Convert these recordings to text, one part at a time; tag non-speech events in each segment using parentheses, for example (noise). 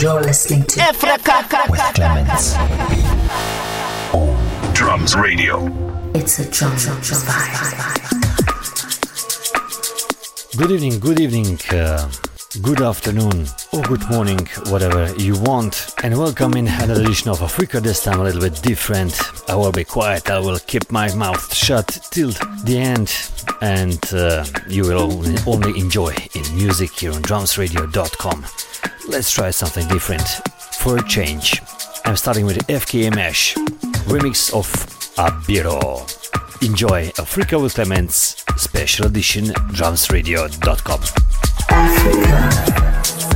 You're listening to with Clemens on Drums Radio. It's a drum vibe. Good evening, good evening, uh, good afternoon, or good morning, whatever you want, and welcome in another edition of Africa. This time a little bit different. I will be quiet, I will keep my mouth shut till the end, and uh, you will only, only enjoy in music here on drumsradio.com. Let's try something different for a change. I'm starting with FKA Mesh remix of Abiro. Enjoy Africa with Clemens special edition drumsradio.com. Africa.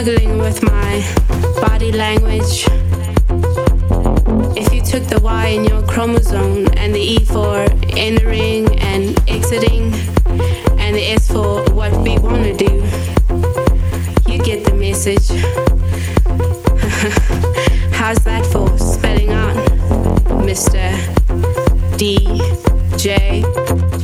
struggling with my body language. If you took the Y in your chromosome and the E for entering and exiting, and the S for what we want to do, you get the message. (laughs) How's that for spelling out, Mr. DJ?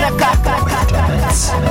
Let's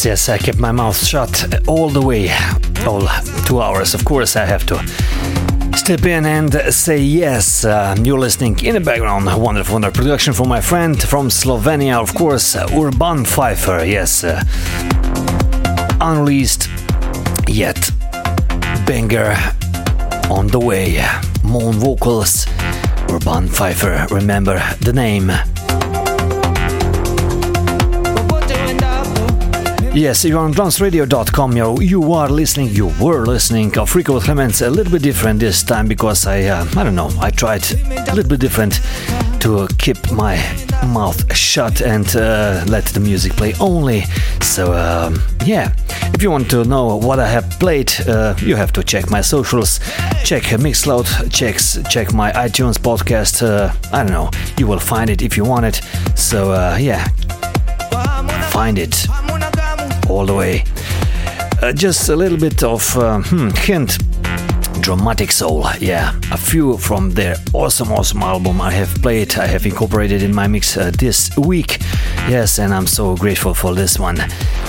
Yes, yes, I kept my mouth shut all the way, all two hours. Of course, I have to step in and say yes. Uh, you're listening in the background. Wonderful, wonderful production from my friend from Slovenia, of course, Urban Pfeiffer. Yes, uh, unreleased yet banger on the way. Moan vocals, Urban Pfeiffer. Remember the name. Yes, you're on transradio.com. You, you are listening, you were listening Africa with Clemens. A little bit different this time because I, uh, I don't know, I tried a little bit different to keep my mouth shut and uh, let the music play only. So, um, yeah, if you want to know what I have played, uh, you have to check my socials, check Mixcloud, checks, check my iTunes podcast. Uh, I don't know, you will find it if you want it. So, uh, yeah, find it all the way. Uh, just a little bit of uh, hmm, hint. Dramatic soul yeah. A few from their awesome awesome album i have played i have incorporated in my mix uh, this week. Yes and i'm so grateful for this one.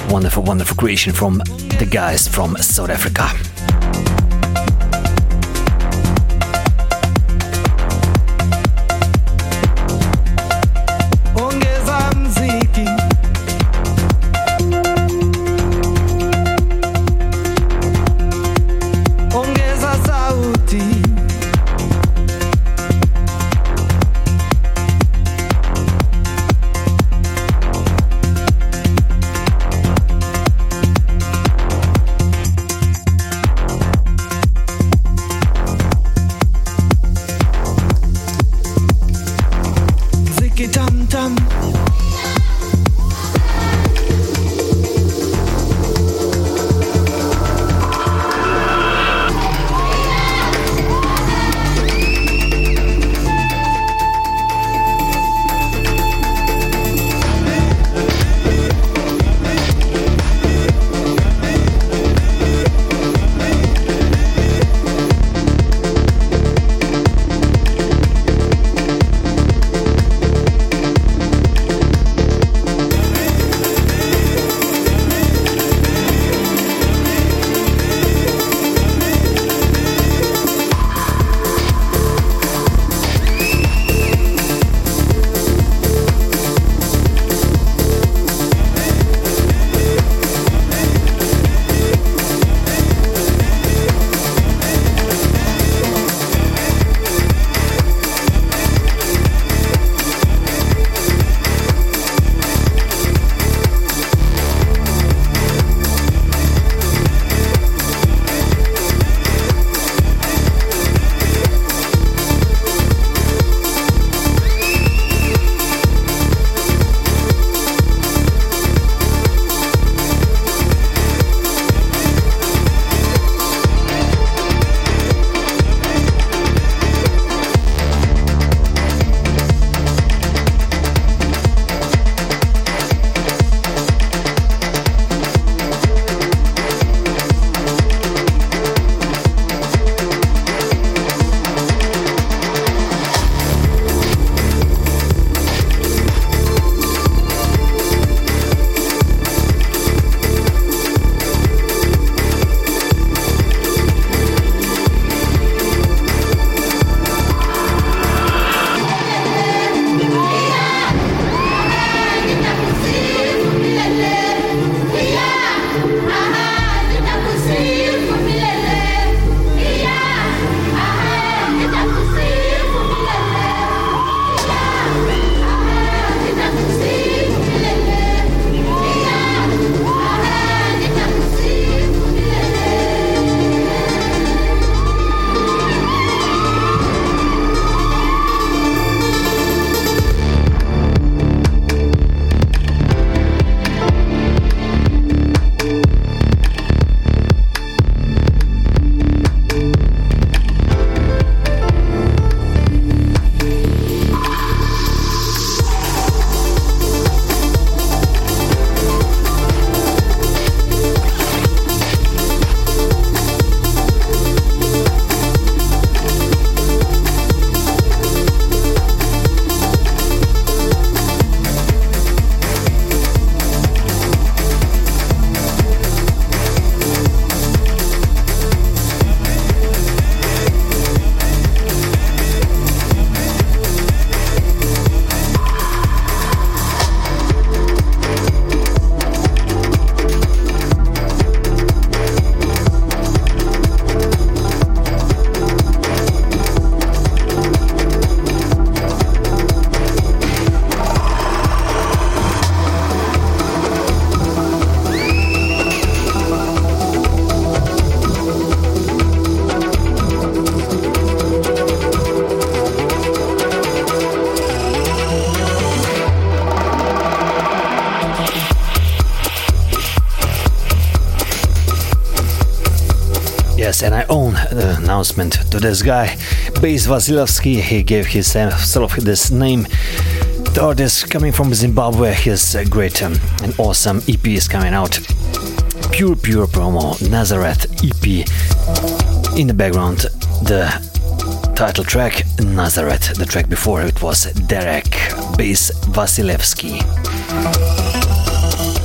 Wonderful wonderful creation from the guys from south africa announcement to this guy, Bass Vasilevsky. He gave himself this name. The artist coming from Zimbabwe, his great um, and awesome EP is coming out. Pure, pure promo, Nazareth EP. In the background, the title track, Nazareth. The track before it was Derek, Bass Vasilevsky.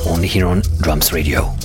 Only here on Drums Radio.